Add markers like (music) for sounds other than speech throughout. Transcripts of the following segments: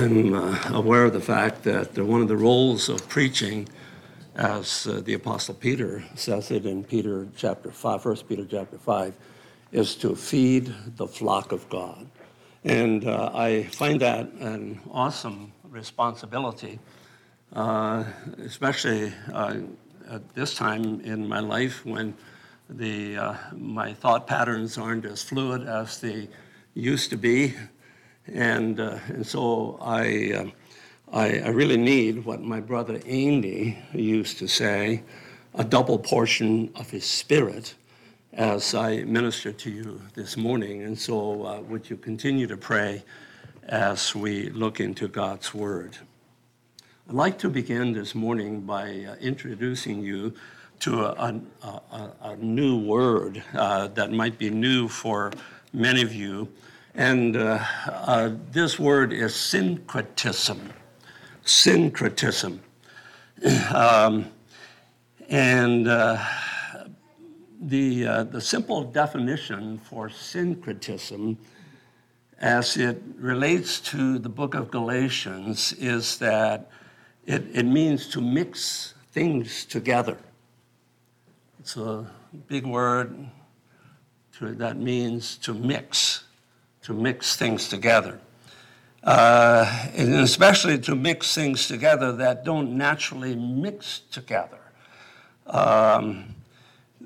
I'm uh, aware of the fact that one of the roles of preaching, as uh, the Apostle Peter says it in Peter chapter 5, 1 Peter chapter 5, is to feed the flock of God. And uh, I find that an awesome responsibility, uh, especially uh, at this time in my life when the, uh, my thought patterns aren't as fluid as they used to be. And, uh, and so I, uh, I, I, really need what my brother Andy used to say a double portion of his spirit as I minister to you this morning. And so, uh, would you continue to pray as we look into God's Word? I'd like to begin this morning by uh, introducing you to a, a, a, a new word uh, that might be new for many of you. And uh, uh, this word is syncretism. Syncretism. (clears throat) Um, and uh, the, uh, the simple definition for syncretism as it relates to the book of Galatians is that it, it means to mix things together. It's a big word to, that means to mix, to mix things together. Uh, and especially to mix things together that don't naturally mix together. Um,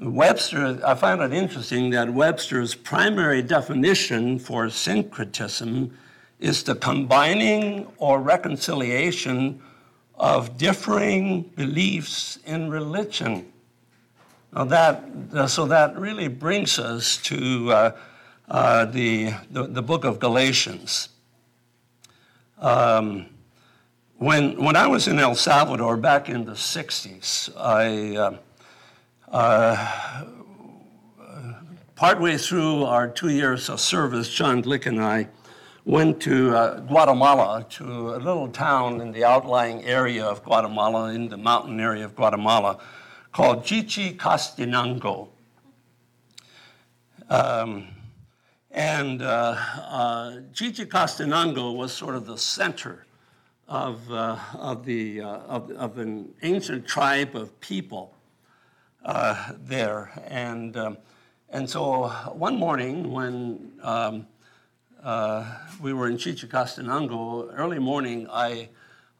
Webster, I find it interesting that Webster's primary definition for syncretism is the combining or reconciliation of differing beliefs in religion. Now that, so that really brings us to uh, uh, the, the, the, book of Galatians. Um, when, when I was in El Salvador back in the 60s, I, uh, uh, partway through our two years of service, John Glick and I went to uh, Guatemala, to a little town in the outlying area of Guatemala, in the mountain area of Guatemala, called Chichicastenango. Um, and uh, uh, Chichicastenango was sort of the center of, uh, of, the, uh, of, of, an ancient tribe of people uh, there. And, um, and so one morning when um, uh, we were in Chichicastenango, early morning, I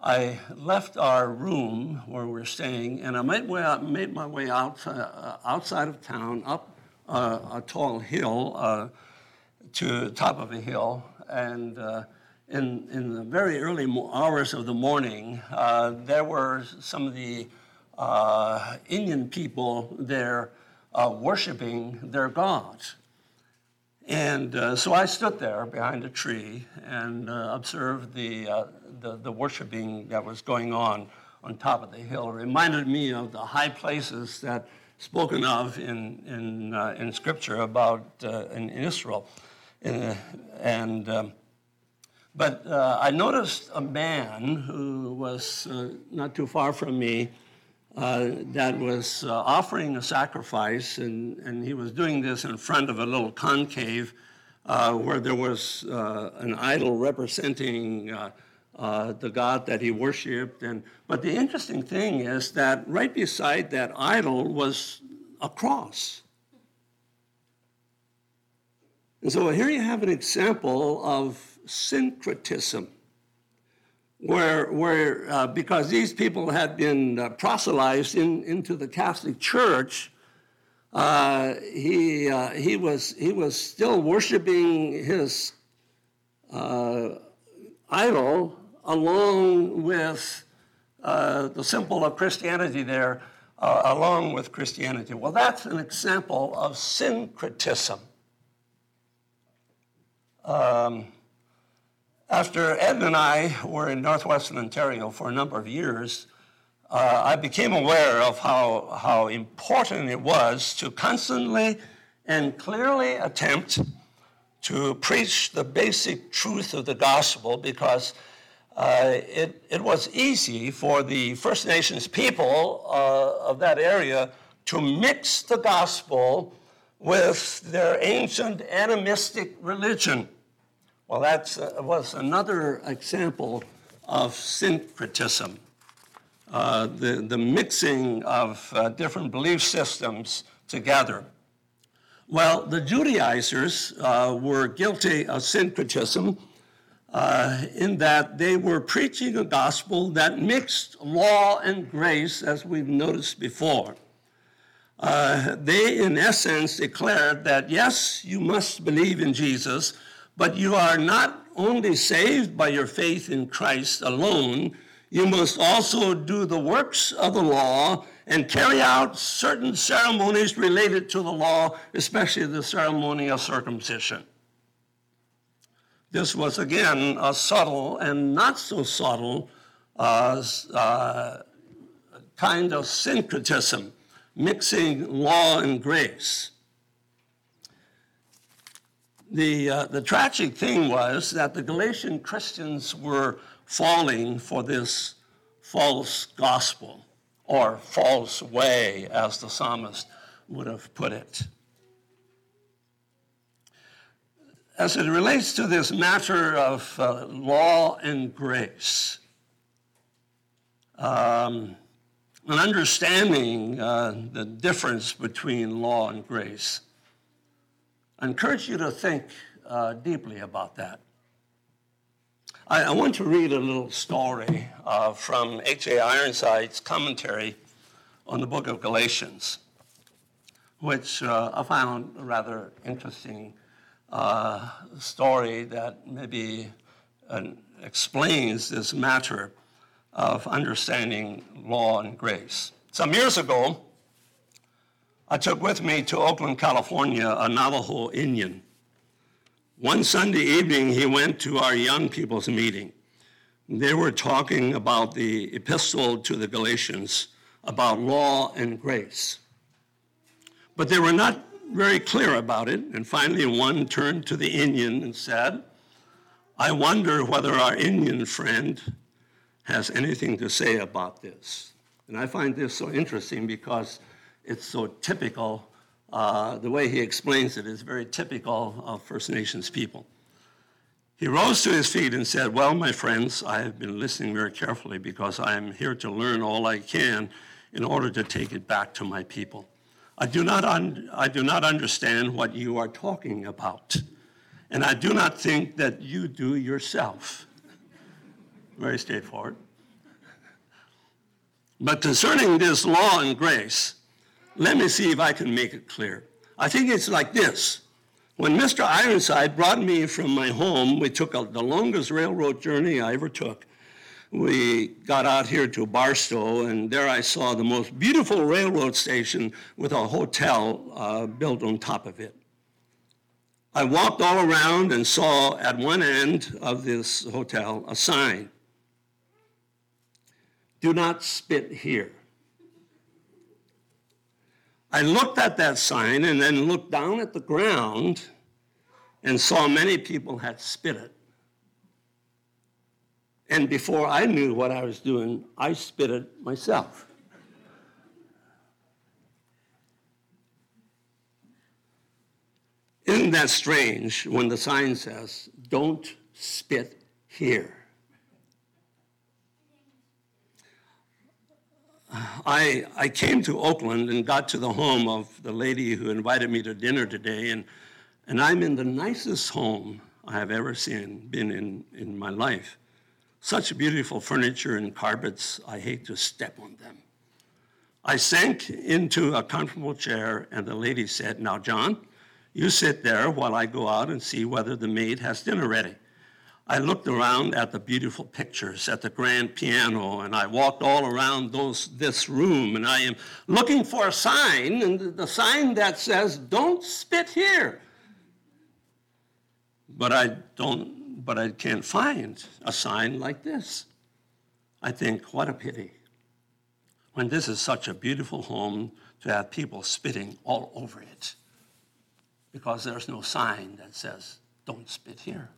I left our room where we were staying, and I made, way out, made my way out, outside of town, up a tall hill to the top of a hill. And uh, in, in the very early hours of the morning, uh, there were some of the uh, Indian people there worshiping their gods. And uh, so I stood there behind a tree and uh, observed the, uh, the, the, worshiping that was going on on top of the hill. It reminded me of the high places that spoken of in, in, uh, in Scripture about uh, in Israel. Uh, and, um, but I noticed a man who was not too far from me uh, that was uh, offering a sacrifice, and, and he was doing this in front of a little concave uh, where there was uh, an idol representing uh, uh, the God that he worshiped. And, but the interesting thing is that right beside that idol was a cross. And so here you have an example of syncretism where, where uh, because these people had been uh, proselytized in, into the Catholic Church, uh, he, uh, he, was, he was still worshiping his uh, idol along with uh, the symbol of Christianity there, along with Christianity. Well, that's an example of syncretism. Um, after Ed and I were in northwestern Ontario for a number of years, uh, I became aware of how, how important it was to constantly and clearly attempt to preach the basic truth of the gospel because uh, it, it was easy for the First Nations people uh, of that area to mix the gospel with their ancient animistic religion Well, that uh, was another example of syncretism, uh, the, the mixing of uh, different belief systems together. Well, the Judaizers uh, were guilty of syncretism uh, in that they were preaching a gospel that mixed law and grace, as we've noticed before. Uh, they, in essence, declared that yes, you must believe in Jesus, but you are not only saved by your faith in Christ alone, you must also do the works of the law and carry out certain ceremonies related to the law, especially the ceremony of circumcision. This was again a subtle and not so subtle uh, uh, kind of syncretism, mixing law and grace. The, uh, the tragic thing was that the Galatian Christians were falling for this false gospel or false way, as the psalmist would have put it. As it relates to this matter of uh, law and grace, um, and understanding uh, the difference between law and grace, I encourage you to think uh, deeply about that. I, I, want to read a little story uh, from H.A. Ironside's commentary on the book of Galatians, which uh, I found a rather interesting uh, story that maybe uh, explains this matter of understanding law and grace. Some years ago, I took with me to Oakland, California, a Navajo Indian one Sunday evening, he went to our young people's meeting. They were talking about the epistle to the Galatians about law and grace. But they were not very clear about it. And finally, one turned to the Indian and said, I wonder whether our Indian friend has anything to say about this. And I find this so interesting because it's so typical uh, the way he explains it is very typical of First Nations people. He rose to his feet and said, Well, my friends, I have been listening very carefully because I am here to learn all I can in order to take it back to my people. I do not, un- I do not understand what you are talking about, and I do not think that you do yourself. Very straightforward. But concerning this law and grace, let me see if I can make it clear. I think it's like this. When Mr. Ironside brought me from my home, we took a, the longest railroad journey I ever took. We got out here to Barstow, and there I saw the most beautiful railroad station with a hotel uh, built on top of it. I walked all around and saw at one end of this hotel a sign Do not spit here. I looked at that sign and then looked down at the ground and saw many people had spit it. And before I knew what I was doing, I spit it myself. Isn't that strange when the sign says, don't spit here? I, I came to Oakland and got to the home of the lady who invited me to dinner today, and, and I'm in the nicest home I have ever seen, been in, in my life. Such beautiful furniture and carpets, I hate to step on them. I sank into a comfortable chair, and the lady said, Now, John, you sit there while I go out and see whether the maid has dinner ready. I looked around at the beautiful pictures at the grand piano, and I walked all around those, this room, and I am looking for a sign, and the sign that says, Don't spit here. But I don't, but I can't find a sign like this. I think, what a pity. When this is such a beautiful home to have people spitting all over it because there's no sign that says, Don't spit here.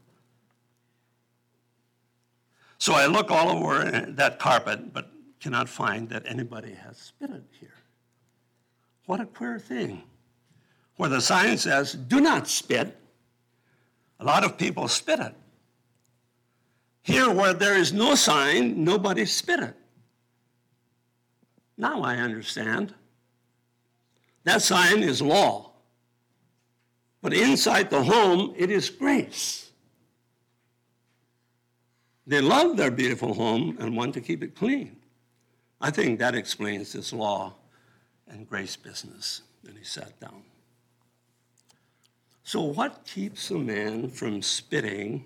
So I look all over that carpet, but cannot find that anybody has spit it here. What a queer thing. Where the sign says, do not spit, A lot of people spit it. Here, where there is no sign, nobody spit it. Now I understand. That sign is law. But inside the home, it is grace. They love their beautiful home and want to keep it clean. I think that explains this law and grace business. And he sat down. So, what keeps a man from spitting,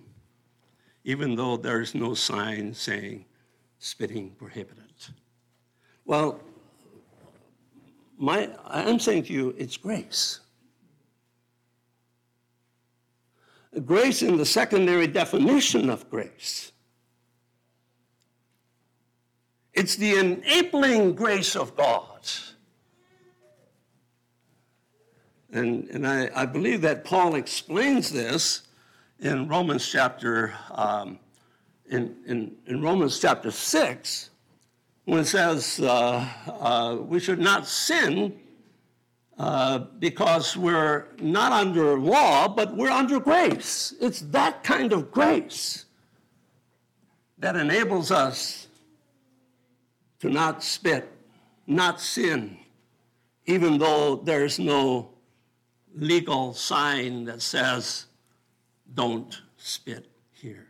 even though there's no sign saying spitting prohibited? Well, my, I'm saying to you, it's grace. Grace in the secondary definition of grace. It's the enabling grace of God. And, and I, I believe that Paul explains this in Romans chapter, um, in, in, in Romans chapter 6, when it says uh, uh, we should not sin uh, because we're not under law, but we're under grace. It's that kind of grace that enables us to not spit, not sin, even though there's no legal sign that says, don't spit here.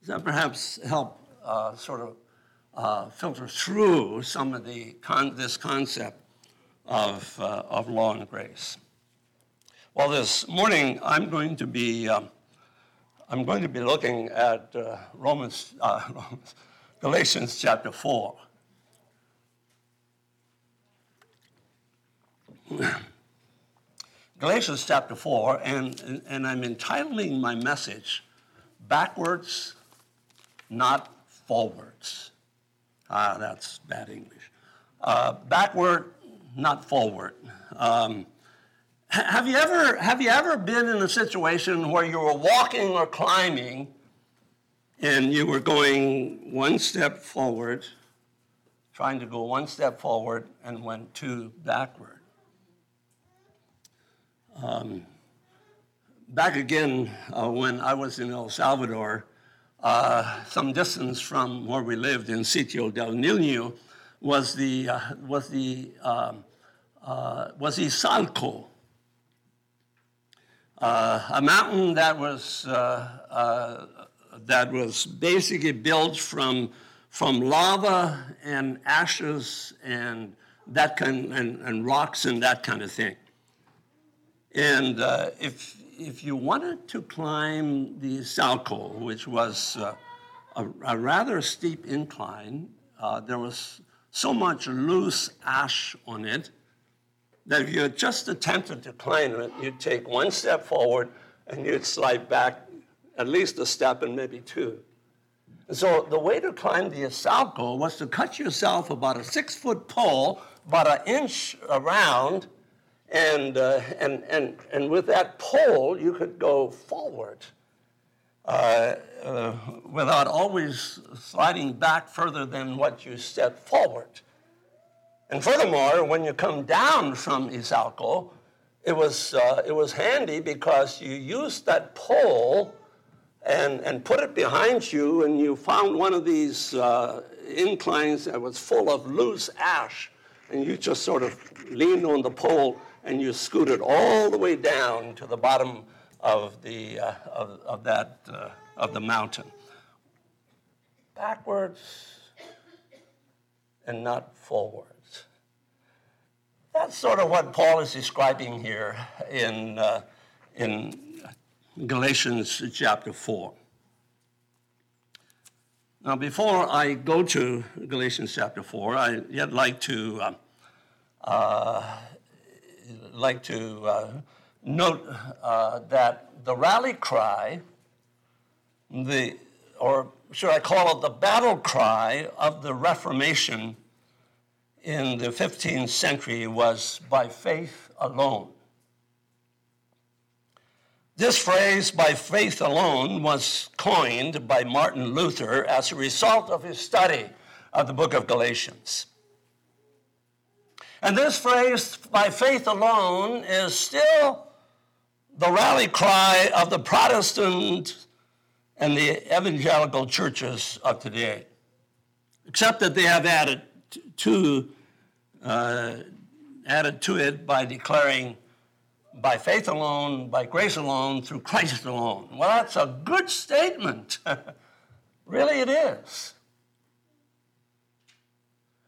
Does that perhaps help uh, sort of uh, filter through some of the con- this concept of, uh, of law and grace? Well, this morning I'm going to be um, I'm going to be looking at uh, Romans, uh, (laughs) Galatians chapter four. Galatians chapter 4, and, and I'm entitling my message Backwards, Not Forwards. Ah, that's bad English. Uh, backward, not forward. Um, have you ever have you ever been in a situation where you were walking or climbing and you were going one step forward, trying to go one step forward and went two backward? Um, back again uh, when I was in El Salvador, uh, some distance from where we lived in Sitio del Niño, was the uh, was the um, uh, was Izalco, uh, a mountain that was uh, that was basically built from from lava and ashes and that kind and, and rocks and that kind of thing. And uh, if, if you wanted to climb the Izalco, which was uh, a, a, rather steep incline, uh, there was so much loose ash on it that if you just attempted to climb it, you'd take one step forward and you'd slide back at least a step and maybe two. And so the way to climb the Izalco was to cut yourself about a six foot pole, about an inch around, and, uh, and, and, and with that pole, you could go forward uh, uh, without always sliding back further than what you stepped forward. And furthermore, when you come down from Izalco, it was, uh, it was handy because you used that pole and, and put it behind you, and you found one of these uh, inclines that was full of loose ash, and you just sort of leaned on the pole and you scooted all the way down to the bottom of, the, uh, of, of, that, uh, of the mountain. Backwards and not forwards. That's sort of what Paul is describing here in, uh, in Galatians chapter 4. Now, before I go to Galatians chapter 4, I yet like to uh, uh, like to uh, note uh, that the rally cry, the, or should I call it the battle cry of the Reformation in the 15th century was by faith alone. This phrase, by faith alone, was coined by Martin Luther as a result of his study of the book of Galatians. And this phrase, by faith alone, is still the rally cry of the Protestant and the evangelical churches of today, except that they have added to, uh, added to it by declaring by faith alone, by grace alone, through Christ alone. Well, that's a good statement. (laughs) really, it is.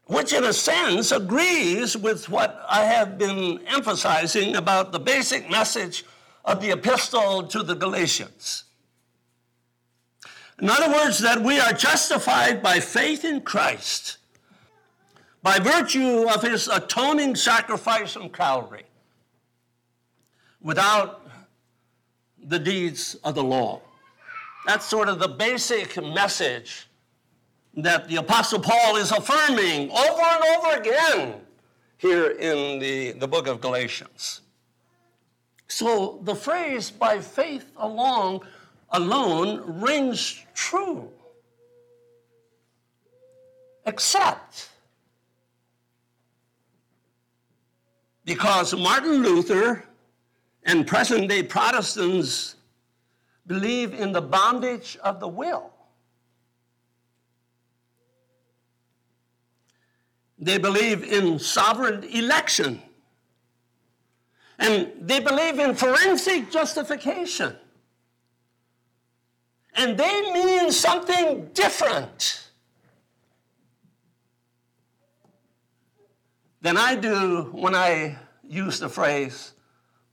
Which, in a sense, agrees with what I have been emphasizing about the basic message of the epistle to the Galatians. In other words, that we are justified by faith in Christ by virtue of his atoning sacrifice on Calvary without the deeds of the law. That's sort of the basic message that the Apostle Paul is affirming over and over again here in the, the book of Galatians. So the phrase by faith alone, alone rings true. Except because Martin Luther and present day Protestants believe in the bondage of the will. They believe in sovereign election. And they believe in forensic justification. And they mean something different than I do when I use the phrase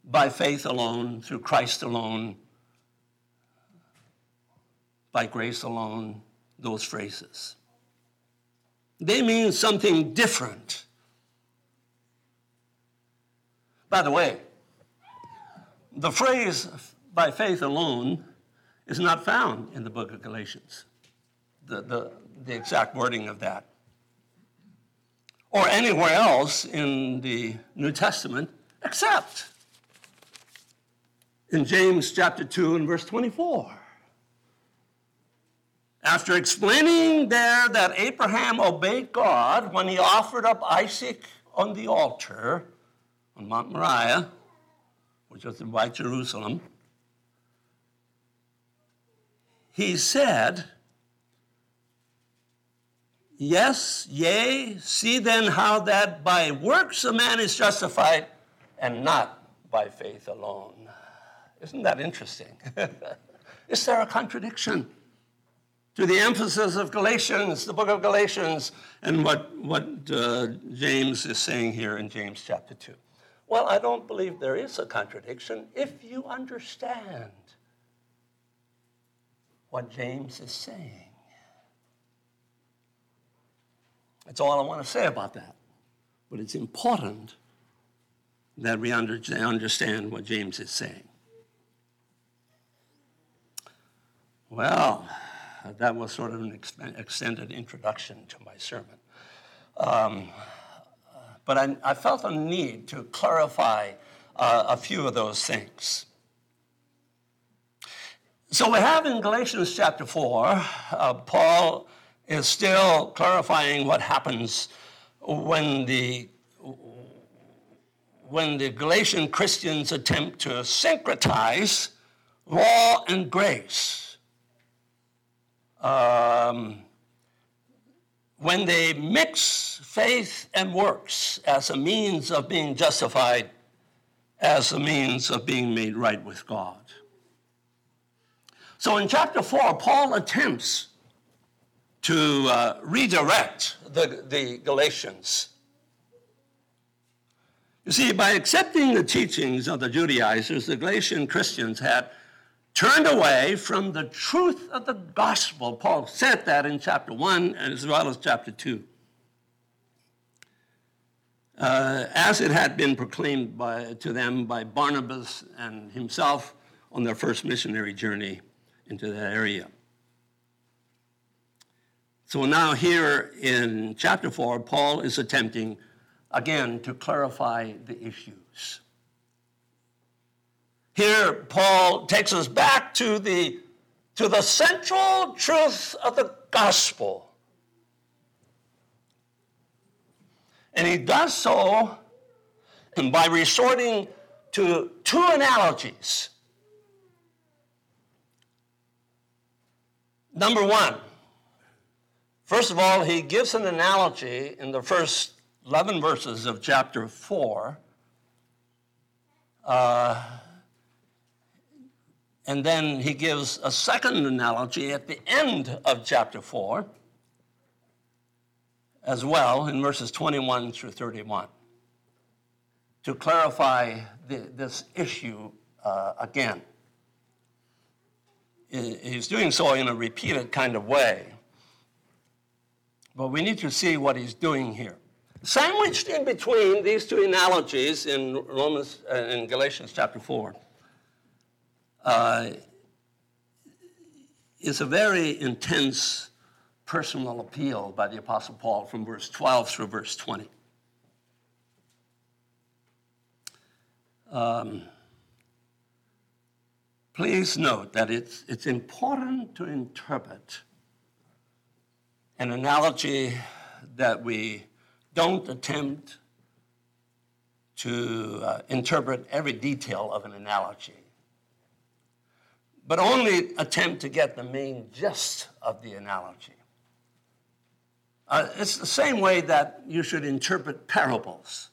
by faith alone, through Christ alone, by grace alone, those phrases. They mean something different by the way, the phrase by faith alone is not found in the book of Galatians, the, the, the exact wording of that, or anywhere else in the New Testament except in James chapter 2 and verse 24. After explaining there that Abraham obeyed God when he offered up Isaac on the altar, on Mount Moriah, which was in White Jerusalem, he said, Yes, yea, see then how that by works a man is justified and not by faith alone. Isn't that interesting? (laughs) is there a contradiction to the emphasis of Galatians, the book of Galatians, and what, what uh, James is saying here in James chapter 2? Well, I don't believe there is a contradiction if you understand what James is saying. That's all I want to say about that. But it's important that we understand what James is saying. Well, that was sort of an extended introduction to my sermon. Um, but I, I felt a need to clarify uh, a few of those things. So we have in Galatians chapter 4, uh, Paul is still clarifying what happens when the when the Galatian Christians attempt to syncretize law and grace. Um, when they mix faith and works as a means of being justified, as a means of being made right with God. So in chapter 4, Paul attempts to uh, redirect the, the Galatians. You see, by accepting the teachings of the Judaizers, the Galatian Christians had turned away from the truth of the gospel. Paul said that in chapter 1 and as well as chapter 2. Uh, as it had been proclaimed by, to them by Barnabas and himself on their first missionary journey into that area. So now, here in chapter 4, Paul is attempting again to clarify the issues. Here, Paul takes us back to the, to the central truth of the gospel. And he does so by resorting to two analogies. Number one, first of all, he gives an analogy in the first 11 verses of chapter 4. Uh, and then he gives a second analogy at the end of chapter 4 as well in verses 21 through 31 to clarify the, this issue uh, again. He's doing so in a repeated kind of way. But we need to see what he's doing here. Sandwiched in between these two analogies in Romans uh, in Galatians chapter 4 uh, is a very intense personal appeal by the Apostle Paul from verse 12 through verse 20. Um, please note that it's, it's important to interpret an analogy that we don't attempt to uh, interpret every detail of an analogy but only attempt to get the main gist of the analogy. Uh, it's the same way that you should interpret parables.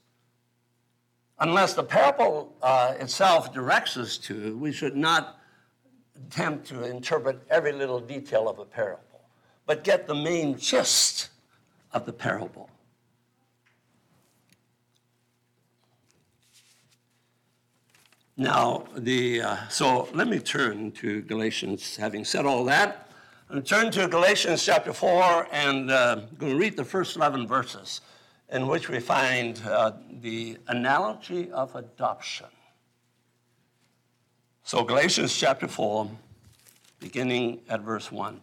Unless the parable uh, itself directs us to, we should not attempt to interpret every little detail of a parable, but get the main gist of the parable. Now, the, uh, so let me turn to Galatians, having said all that, and turn to Galatians chapter 4, and uh, I'm going to read the first 11 verses in which we find uh, the analogy of adoption. So, Galatians chapter 4, beginning at verse 1.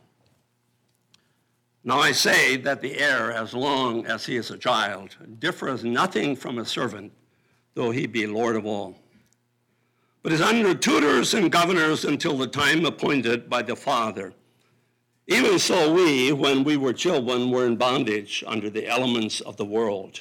Now I say that the heir, as long as he is a child, differs nothing from a servant, though he be Lord of all but is under tutors and governors until the time appointed by the Father. Even so, we, when we were children, were in bondage under the elements of the world.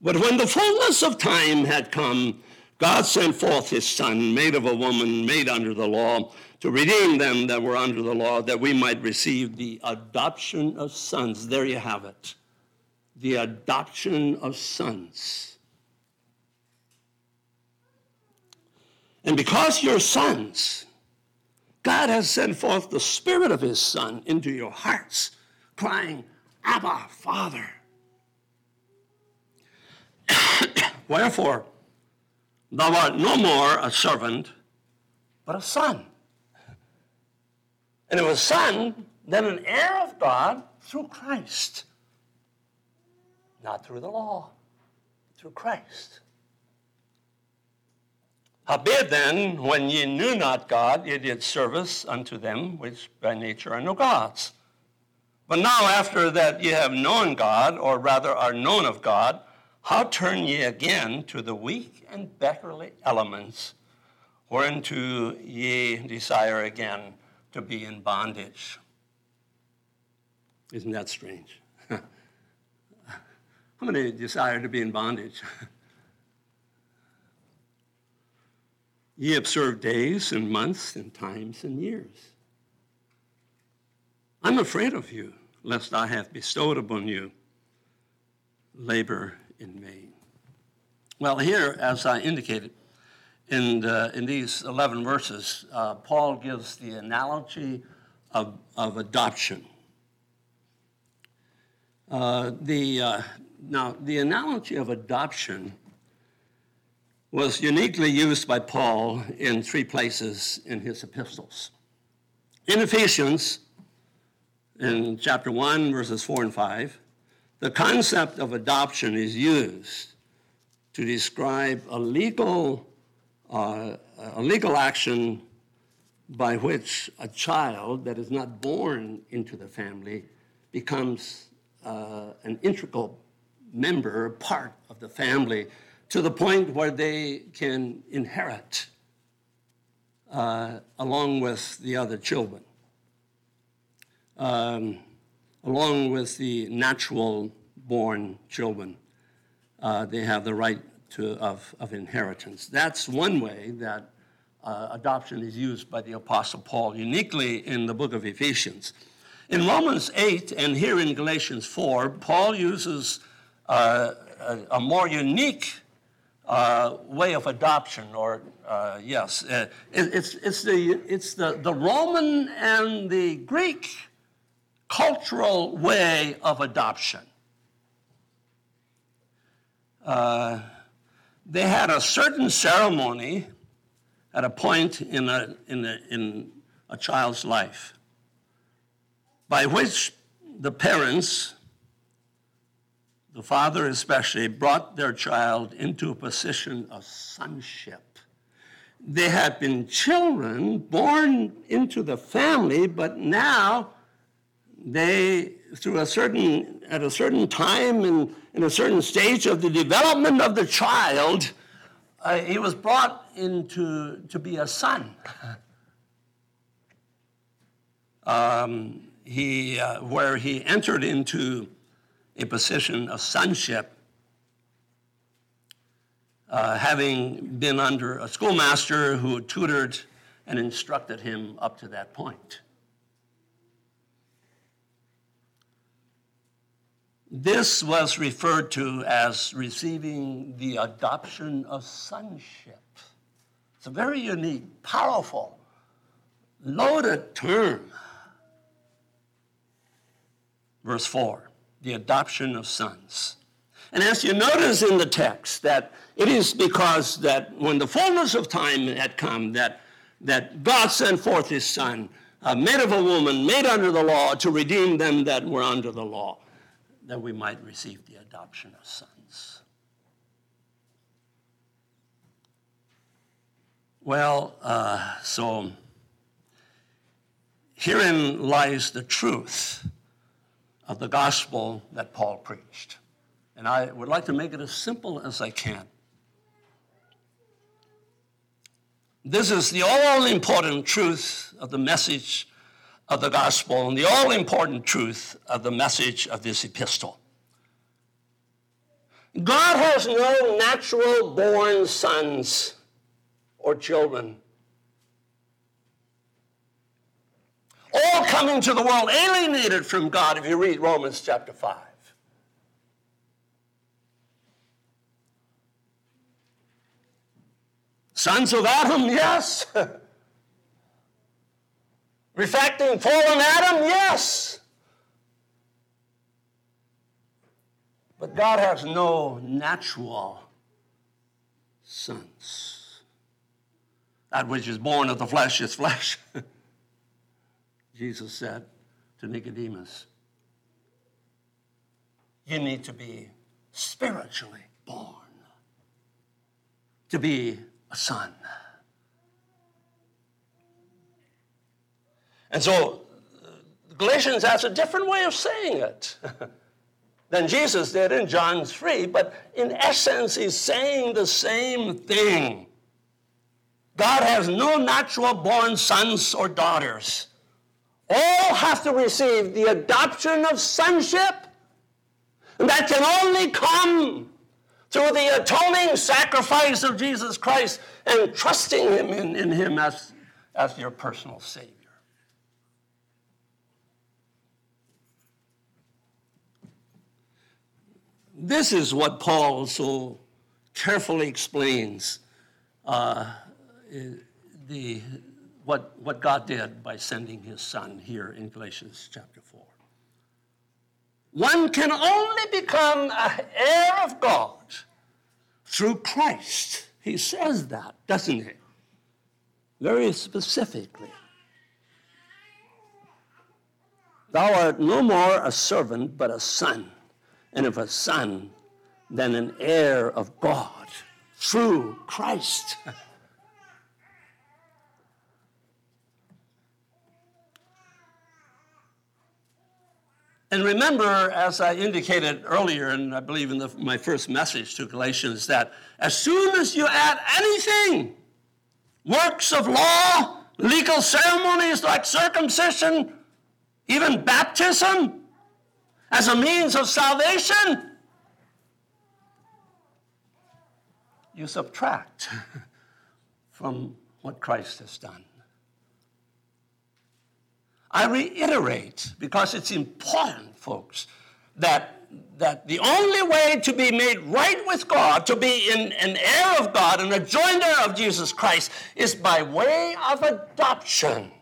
But when the fullness of time had come, God sent forth his Son, made of a woman, made under the law, to redeem them that were under the law, that we might receive the adoption of sons. There you have it. The adoption of sons. And because you're sons, God has sent forth the Spirit of His Son into your hearts, crying, Abba, Father. (coughs) Wherefore, thou art no more a servant, but a son. And if a son, then an heir of God through Christ. Not through the law, through Christ. Howbeit then, when ye knew not God, ye did service unto them which by nature are no gods. But now, after that ye have known God, or rather are known of God, how turn ye again to the weak and beggarly elements, whereunto ye desire again to be in bondage? Isn't that strange? (laughs) How many desire to be in bondage? (laughs) Ye observe days and months and times and years. I'm afraid of you, lest I have bestowed upon you labor in vain. Well, here, as I indicated, in, the, in these 11 verses, uh, Paul gives the analogy of, of adoption. Uh, the, uh, now, the analogy of adoption was uniquely used by Paul in three places in his epistles. In Ephesians, in chapter 1, verses 4 and 5, the concept of adoption is used to describe a legal, uh, a legal action by which a child that is not born into the family becomes uh, an integral member, part of the family to the point where they can inherit uh, along with the other children, um, along with the natural born children. Uh, they have the right to, of, of inheritance. That's one way that uh, adoption is used by the Apostle Paul, uniquely in the book of Ephesians. In Romans 8 and here in Galatians 4, Paul uses uh, a, a, more unique uh, way of adoption, or uh, yes, uh, it, it's, it's, the, it's the, the Roman and the Greek cultural way of adoption. Uh, they had a certain ceremony at a point in a, in a, in a child's life by which the parents, the father especially, brought their child into a position of sonship. They had been children born into the family, but now they, through a certain, at a certain time and in a certain stage of the development of the child, uh, he was brought into to be a son. (laughs) um, he, uh, where he entered into a position of sonship, uh, having been under a schoolmaster who tutored and instructed him up to that point. This was referred to as receiving the adoption of sonship. It's a very unique, powerful, loaded term. Verse 4 the adoption of sons. And as you notice in the text, that it is because that when the fullness of time had come, that, that God sent forth his son, uh, made of a woman, made under the law, to redeem them that were under the law that we might receive the adoption of sons. Well, uh, so herein lies the truth of the gospel that Paul preached. And I would like to make it as simple as I can. This is the all important truth of the message of the gospel and the all important truth of the message of this epistle. God has no natural born sons or children. All coming to the world alienated from God, if you read Romans chapter 5. Sons of Adam, yes. (laughs) Reflecting fallen Adam? Yes. But God has no natural sons. That which is born of the flesh is flesh. (laughs) Jesus said to Nicodemus, You need to be spiritually born to be a son. And so uh, Galatians has a different way of saying it (laughs) than Jesus did in John 3, but in essence, he's saying the same thing. God has no natural born sons or daughters. All have to receive the adoption of sonship. That can only come through the atoning sacrifice of Jesus Christ and trusting Him in, in Him as, as your personal Savior. This is what Paul so carefully explains uh, the, what, what God did by sending his son here in Galatians chapter 4. One can only become an heir of God through Christ. He says that, doesn't he? Very specifically. Thou art no more a servant, but a son and of a son than an heir of God through Christ. (laughs) And remember, as I indicated earlier, and I believe in the, my first message to Galatians, that as soon as you add anything, works of law, legal ceremonies like circumcision, even baptism, as a means of salvation, you subtract (laughs) from what Christ has done. I reiterate, because it's important, folks, that that the only way to be made right with God, to be in an heir of God, and a joint heir of Jesus Christ, is by way of adoption.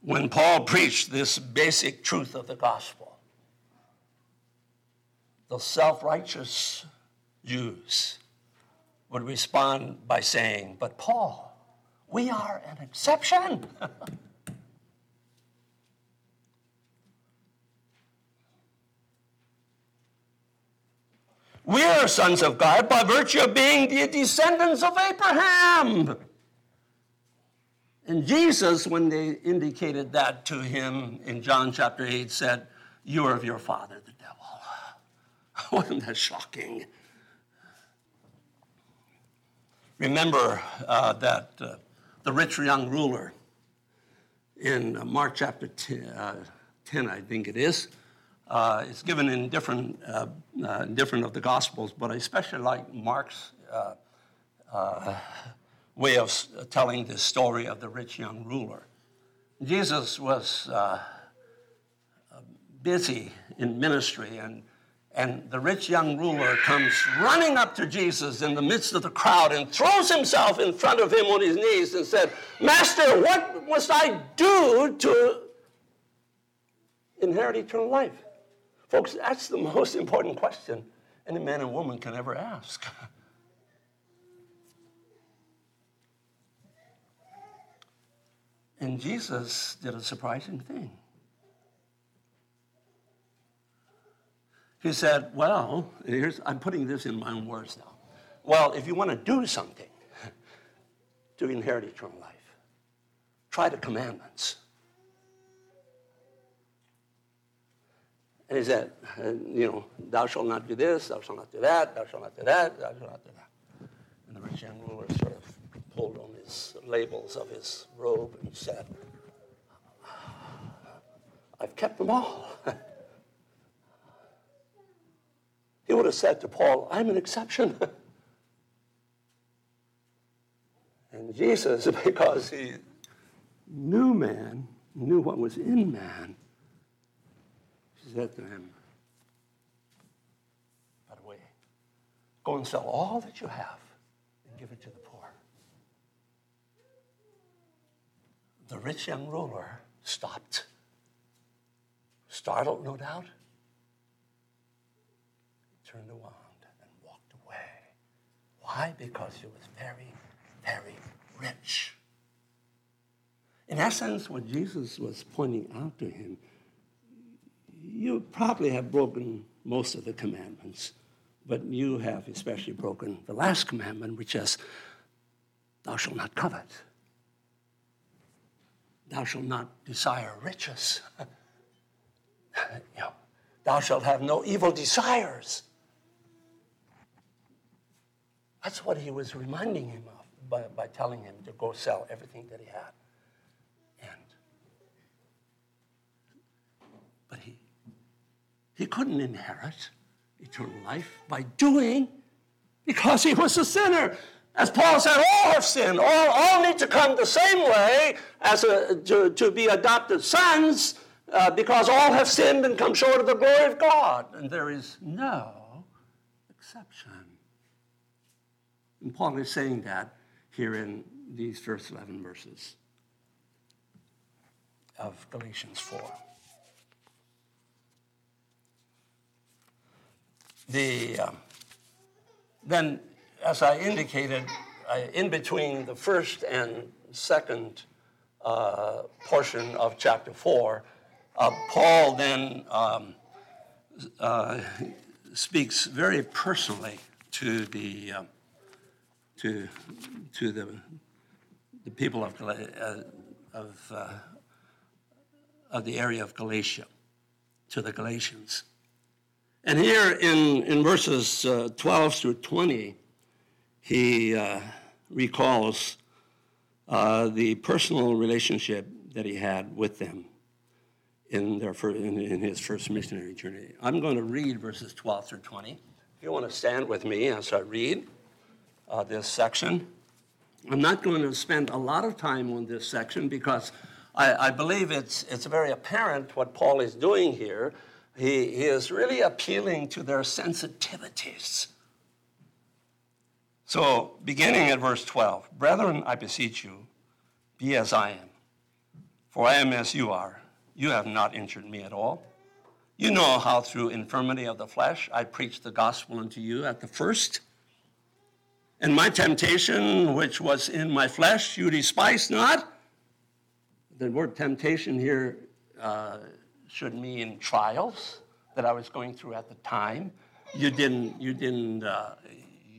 When Paul preached this basic truth of the gospel, the self righteous Jews would respond by saying, But Paul, we are an exception. (laughs) we are sons of God by virtue of being the descendants of Abraham. And Jesus, when they indicated that to him in John chapter 8, said, You are of your father, the devil. (laughs) Wasn't that shocking? Remember uh, that uh, the rich young ruler in Mark chapter 10, uh, 10 I think it is. Uh, it's given in different, uh, uh, different of the Gospels, but I especially like Mark's way of telling this story of the rich young ruler. Jesus was busy in ministry and and the rich young ruler comes running up to Jesus in the midst of the crowd and throws himself in front of him on his knees and said, Master, what must I do to inherit eternal life? Folks, that's the most important question any man and woman can ever ask. (laughs) And Jesus did a surprising thing. He said, Well, here's, I'm putting this in my own words now. Well, if you want to do something to inherit eternal life, try the commandments. And he said, you know, thou shalt not do this, thou shalt not do that, thou shalt not do that, thou shalt not do that. And the rich young ruler sort of pulled on his labels of his robe and said, I've kept them all. (laughs) He would have said to Paul, I'm an exception. (laughs) and Jesus, (laughs) because he knew man, knew what was in man, said to him, By the way, go and sell all that you have and give it to the poor. The rich young ruler stopped, startled, no doubt turned around and walked away. Why? Because he was very, very rich. In essence, what Jesus was pointing out to him, you probably have broken most of the commandments, but you have especially broken the last commandment, which is, Thou shalt not covet. Thou shalt not desire riches. (laughs) you know, thou shalt have no evil desires. That's what he was reminding him of by, by telling him to go sell everything that he had. And but he he couldn't inherit eternal life by doing because he was a sinner. As Paul said, all have sinned. All, all need to come the same way as a, to, to be adopted sons uh, because all have sinned and come short of the glory of God. And there is no exception. And Paul is saying that here in these first 11 verses of Galatians 4. The, uh, then, as I indicated, in between the first and second uh, portion of chapter 4, uh, Paul then um, uh, (laughs) speaks very personally to the uh, to, to the, the people of, uh, of, uh, of the area of Galatia, to the Galatians. And here in, in verses uh, 12 through 20, he uh, recalls uh, the personal relationship that he had with them in, their in, in his first missionary journey. I'm going to read verses 12 through 20. If you want to stand with me as I read uh, this section. I'm not going to spend a lot of time on this section because I, I believe it's, it's very apparent what Paul is doing here. He, he is really appealing to their sensitivities. So, beginning at verse 12 Brethren, I beseech you, be as I am, for I am as you are. You have not injured me at all. You know how through infirmity of the flesh I preached the gospel unto you at the first. And my temptation, which was in my flesh, you despise not. The word temptation here uh, should mean trials that I was going through at the time. You didn't, you didn't, uh,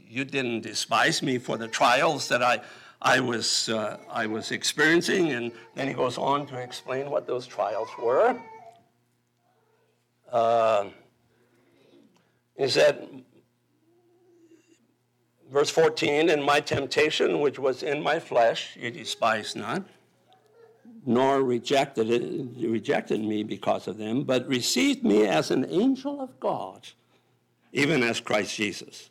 you didn't despise me for the trials that I, I was, uh, I was experiencing. And then he goes on to explain what those trials were. Uh, he said, Verse 14, and my temptation, which was in my flesh, you despised not, nor rejected, it, rejected me because of them, but received me as an angel of God, even as Christ Jesus.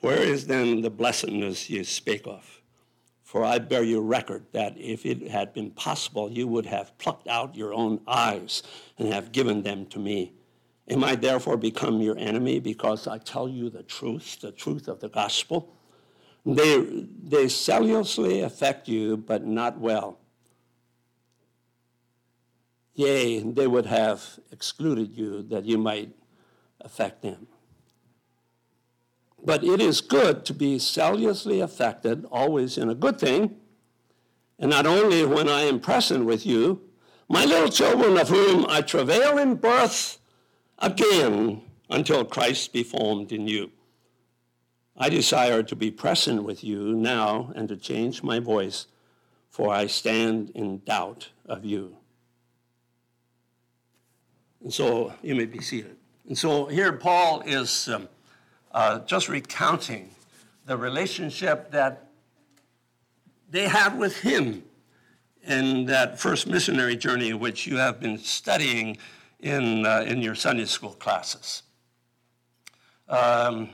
Where is then the blessedness you speak of? For I bear you record that if it had been possible, you would have plucked out your own eyes and have given them to me. Am I therefore become your enemy because I tell you the truth, the truth of the gospel? They, they zealously affect you, but not well. Yea, they would have excluded you that you might affect them. But it is good to be zealously affected, always in a good thing, and not only when I am present with you, my little children of whom I travail in birth again until Christ be formed in you. I desire to be present with you now and to change my voice, for I stand in doubt of you. And so you may be seated. And so here Paul is um, uh, just recounting the relationship that they had with him in that first missionary journey, which you have been studying in, uh, in your Sunday school classes. Um,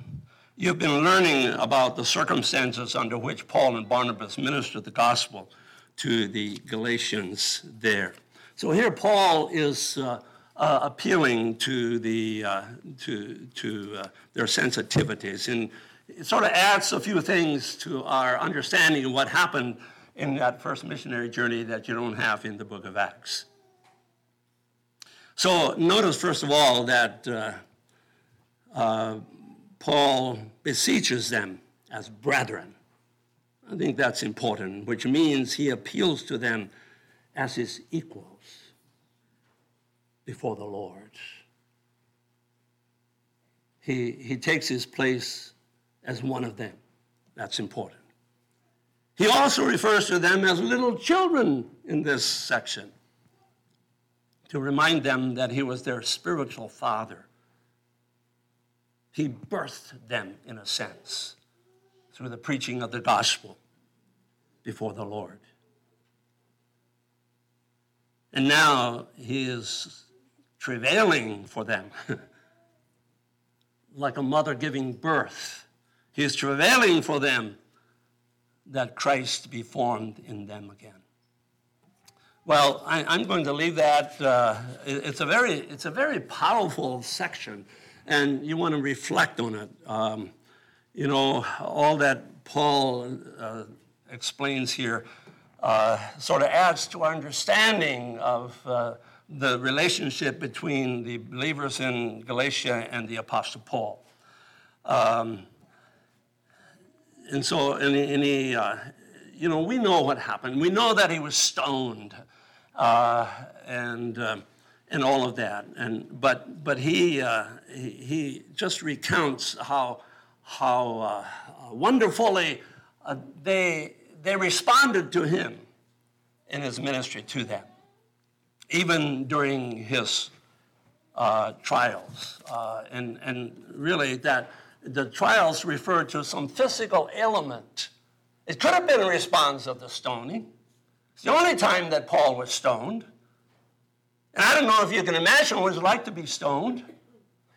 you've been learning about the circumstances under which Paul and Barnabas ministered the gospel to the Galatians there. So here Paul is uh, uh, appealing to, the, uh, to, to uh, their sensitivities, and it sort of adds a few things to our understanding of what happened in that first missionary journey that you don't have in the book of Acts. So notice, first of all, that uh, uh, Paul beseeches them as brethren. I think that's important, which means he appeals to them as his equals before the Lord. He, he takes his place as one of them. That's important. He also refers to them as little children in this section to remind them that he was their spiritual father. He birthed them, in a sense, through the preaching of the gospel before the Lord. And now he is travailing for them, (laughs) like a mother giving birth. He is travailing for them that Christ be formed in them again. Well, I, am going to leave that. Uh, it's, a very, it's a very powerful section, and you want to reflect on it. Um, you know, all that Paul uh, explains here uh, sort of adds to our understanding of uh, the relationship between the believers in Galatia and the Apostle Paul. Um, and so, in uh, you know, we know what happened. We know that he was stoned uh, and, uh, and all of that. And, but but he, uh, he, he, just recounts how, how uh, wonderfully uh, they, they responded to him in his ministry to them, even during his uh, trials. and, and really, that the trials refer to some physical ailment. It could have been a response of the stoning. It's the only time that Paul was stoned. And I don't know if you can imagine what it's like to be stoned.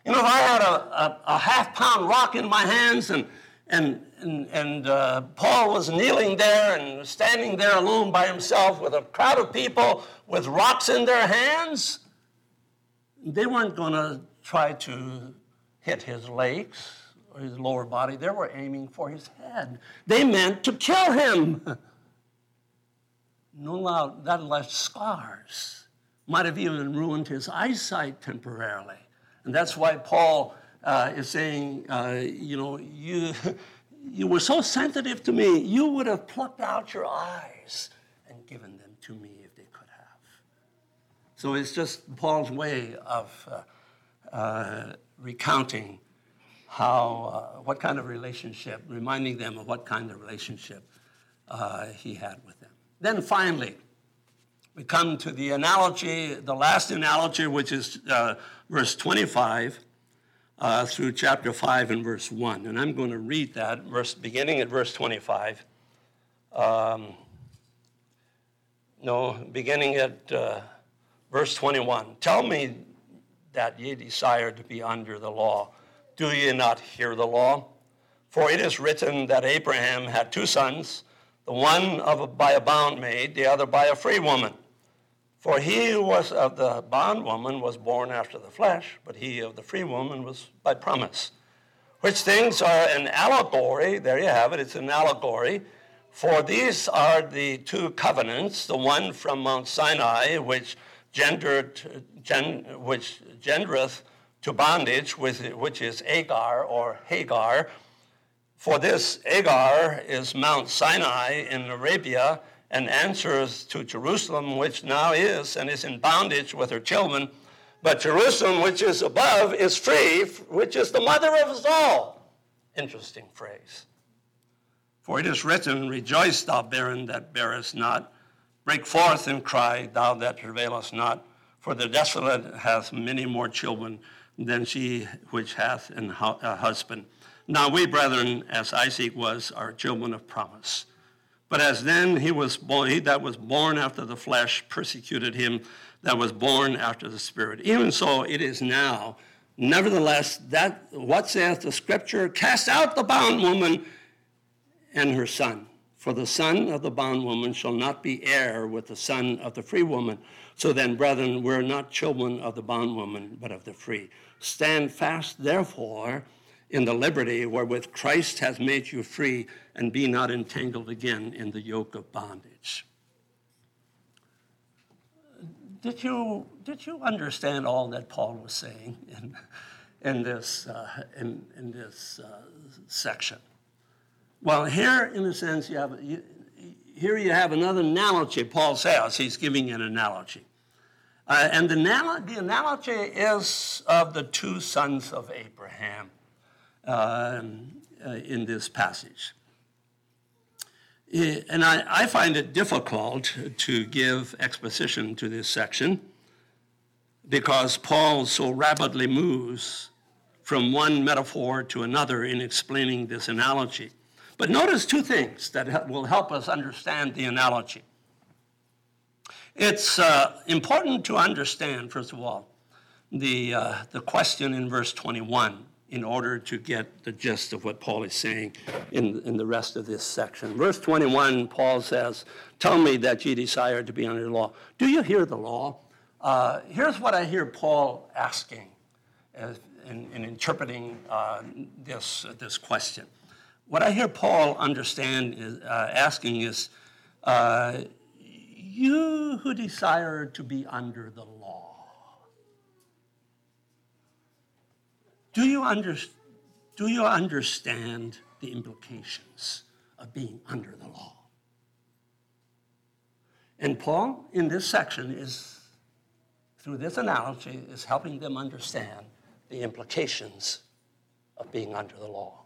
You know, if I had a, a, a half pound rock in my hands and, and, and, and uh, Paul was kneeling there and standing there alone by himself with a crowd of people with rocks in their hands, they weren't going to try to hit his legs or his lower body. They were aiming for his head. They meant to kill him. (laughs) No doubt that left scars. Might have even ruined his eyesight temporarily. And that's why Paul uh, is saying, uh, you know, you, (laughs) you were so sensitive to me, you would have plucked out your eyes and given them to me if they could have. So it's just Paul's way of uh, uh recounting how, uh, what kind of relationship, reminding them of what kind of relationship uh, he had with. Then finally, we come to the analogy, the last analogy, which is uh, verse 25 uh, through chapter 5 and verse 1. And I'm going to read that, verse, beginning at verse 25. Um, no, beginning at uh, verse 21. Tell me that ye desire to be under the law. Do ye not hear the law? For it is written that Abraham had two sons the one of a, by a bondmaid, the other by a free woman. For he who was of the bondwoman was born after the flesh, but he of the free woman was by promise. Which things are an allegory, there you have it, it's an allegory. For these are the two covenants, the one from Mount Sinai, which gendered, gen, which gendereth to bondage, which is Agar or Hagar, for this, Agar is Mount Sinai in Arabia and answers to Jerusalem, which now is and is in bondage with her children. But Jerusalem, which is above, is free, which is the mother of us all. Interesting phrase. For it is written, Rejoice, thou barren that bearest not. Break forth and cry, thou that travailest not. For the desolate hath many more children than she which hath a husband. Now we, brethren, as Isaac was, are children of promise. But as then he was born, he that was born after the flesh persecuted him that was born after the spirit. Even so it is now. Nevertheless, that what saith the scripture, cast out the bondwoman and her son. For the son of the bondwoman shall not be heir with the son of the free woman. So then, brethren, we're not children of the bondwoman, but of the free. Stand fast, therefore, in the liberty wherewith Christ has made you free, and be not entangled again in the yoke of bondage. Did you, did you understand all that Paul was saying in, in this, uh, in, in this uh, section? Well, here, in a sense, you have, you, here you have another analogy Paul says. He's giving an analogy. Uh, and the, the analogy is of the two sons of Abraham. Um, uh, in this passage. And I, I, find it difficult to give exposition to this section because Paul so rapidly moves from one metaphor to another in explaining this analogy. But notice two things that will help us understand the analogy. It's uh, important to understand, first of all, the, uh, the question in verse 21 in order to get the gist of what Paul is saying in, in the rest of this section. Verse 21, Paul says, Tell me that ye desire to be under the law. Do you hear the law? Uh, here's what I hear Paul asking in, in, interpreting uh, this, this question. What I hear Paul understand is, uh, asking is, uh, you who desire to be under the law, Do you, under, do you understand the implications of being under the law? And Paul, in this section, is, through this analogy, is helping them understand the implications of being under the law.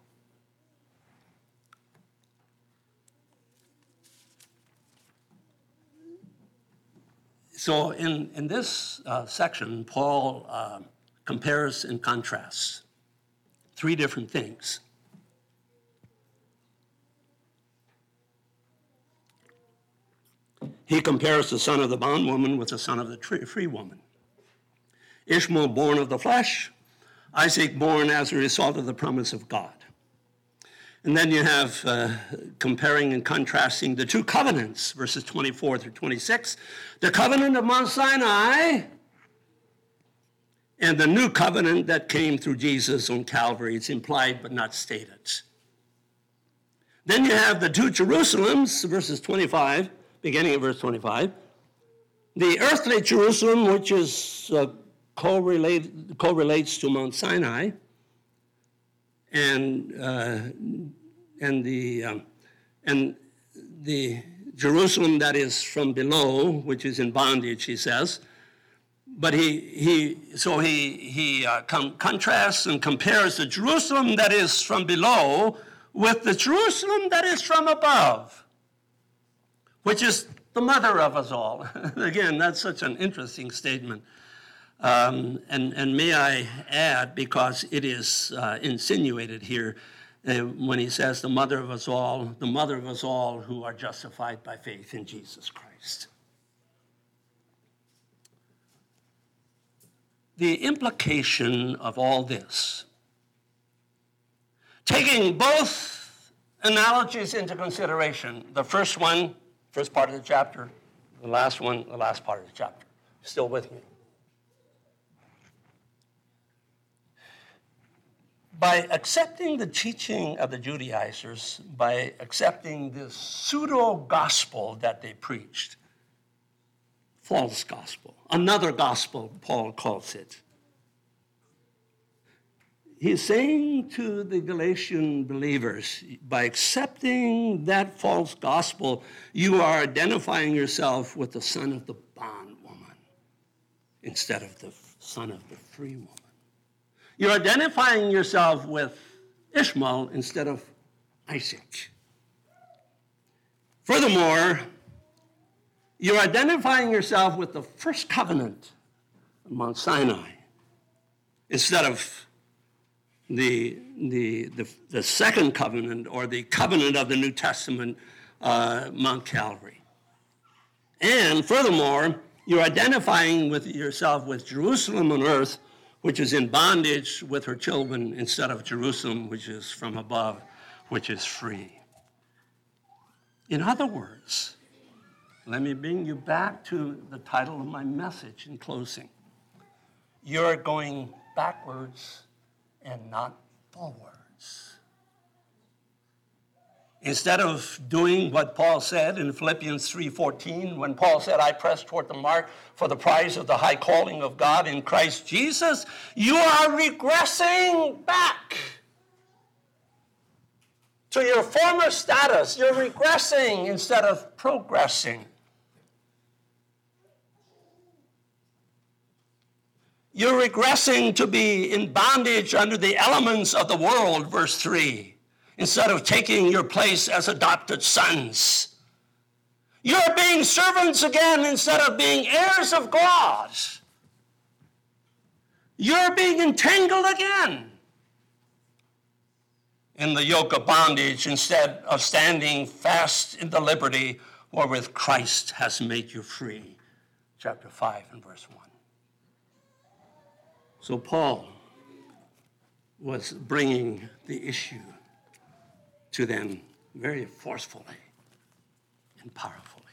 So, in, in this uh, section, Paul uh, compares and contrasts. Three different things. He compares the son of the bondwoman with the son of the free woman. Ishmael born of the flesh, Isaac born as a result of the promise of God. And then you have uh, comparing and contrasting the two covenants, verses 24 through 26. The covenant of Mount Sinai and the new covenant that came through Jesus on Calvary. It's implied but not stated. Then you have the two Jerusalems, verses 25, beginning of verse 25. The earthly Jerusalem, which is uh, correlates to Mount Sinai, and uh, and the um, and the Jerusalem that is from below, which is in bondage, he says. But he he so he he uh, com- contrasts and compares the Jerusalem that is from below with the Jerusalem that is from above, which is the mother of us all. (laughs) Again, that's such an interesting statement. Um, and, and may I add, because it is uh, insinuated here, uh, when he says, the mother of us all, the mother of us all who are justified by faith in Jesus Christ. The implication of all this, taking both analogies into consideration, the first one, first part of the chapter, the last one, the last part of the chapter. Still with me? by accepting the teaching of the Judaizers, by accepting this pseudo gospel that they preached, false gospel, another gospel, Paul calls it. He's saying to the Galatian believers, by accepting that false gospel, you are identifying yourself with the son of the bondwoman instead of the son of the free woman. You're identifying yourself with Ishmael instead of Isaac. Furthermore, you're identifying yourself with the first covenant Mount Sinai instead of the, the, the, the, second covenant or the covenant of the New Testament, uh, Mount Calvary. And furthermore, you're identifying with yourself with Jerusalem on earth which is in bondage with her children instead of Jerusalem, which is from above, which is free. In other words, let me bring you back to the title of my message in closing. You're going backwards and not forwards. Instead of doing what Paul said in Philippians 3:14 when Paul said I press toward the mark for the prize of the high calling of God in Christ Jesus, you are regressing back to your former status. You're regressing instead of progressing. You're regressing to be in bondage under the elements of the world, verse 3 instead of taking your place as adopted sons. You're being servants again instead of being heirs of God. You're being entangled again in the yoke of bondage instead of standing fast in the liberty wherewith Christ has made you free. Chapter 5 and verse 1. So Paul was bringing the issue to them very forcefully and powerfully.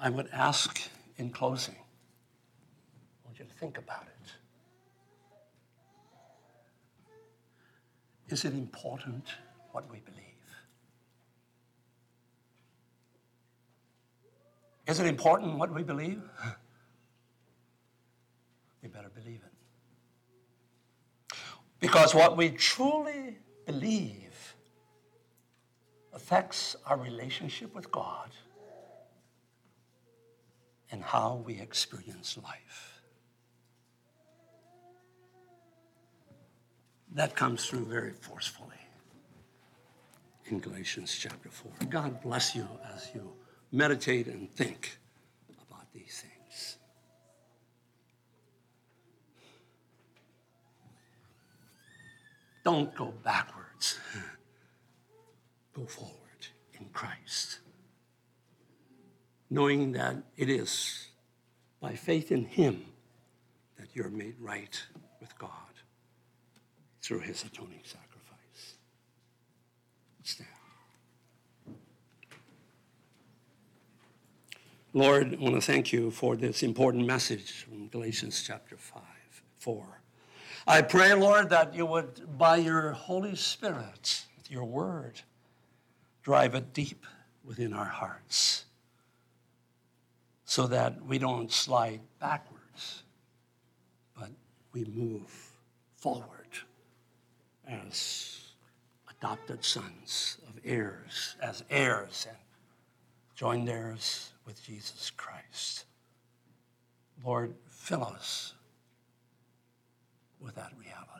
I would ask in closing, I want you to think about it. Is it important what we believe? Is it important what we believe? (laughs) we better believe it. Because what we truly believe affects our relationship with God and how we experience life. That comes through very forcefully in Galatians chapter 4. God bless you as you meditate and think about these things. Don't go backwards. (laughs) Go forward in Christ. Knowing that it is by faith in him that you're made right with God through his atoning sacrifice. Stand. Lord, I want to thank you for this important message from Galatians chapter 5, 4. I pray, Lord, that you would, by your Holy Spirit, your word, drive it deep within our hearts so that we don't slide backwards, but we move forward as adopted sons of heirs, as heirs, and joint heirs with Jesus Christ. Lord, fill us with that reality.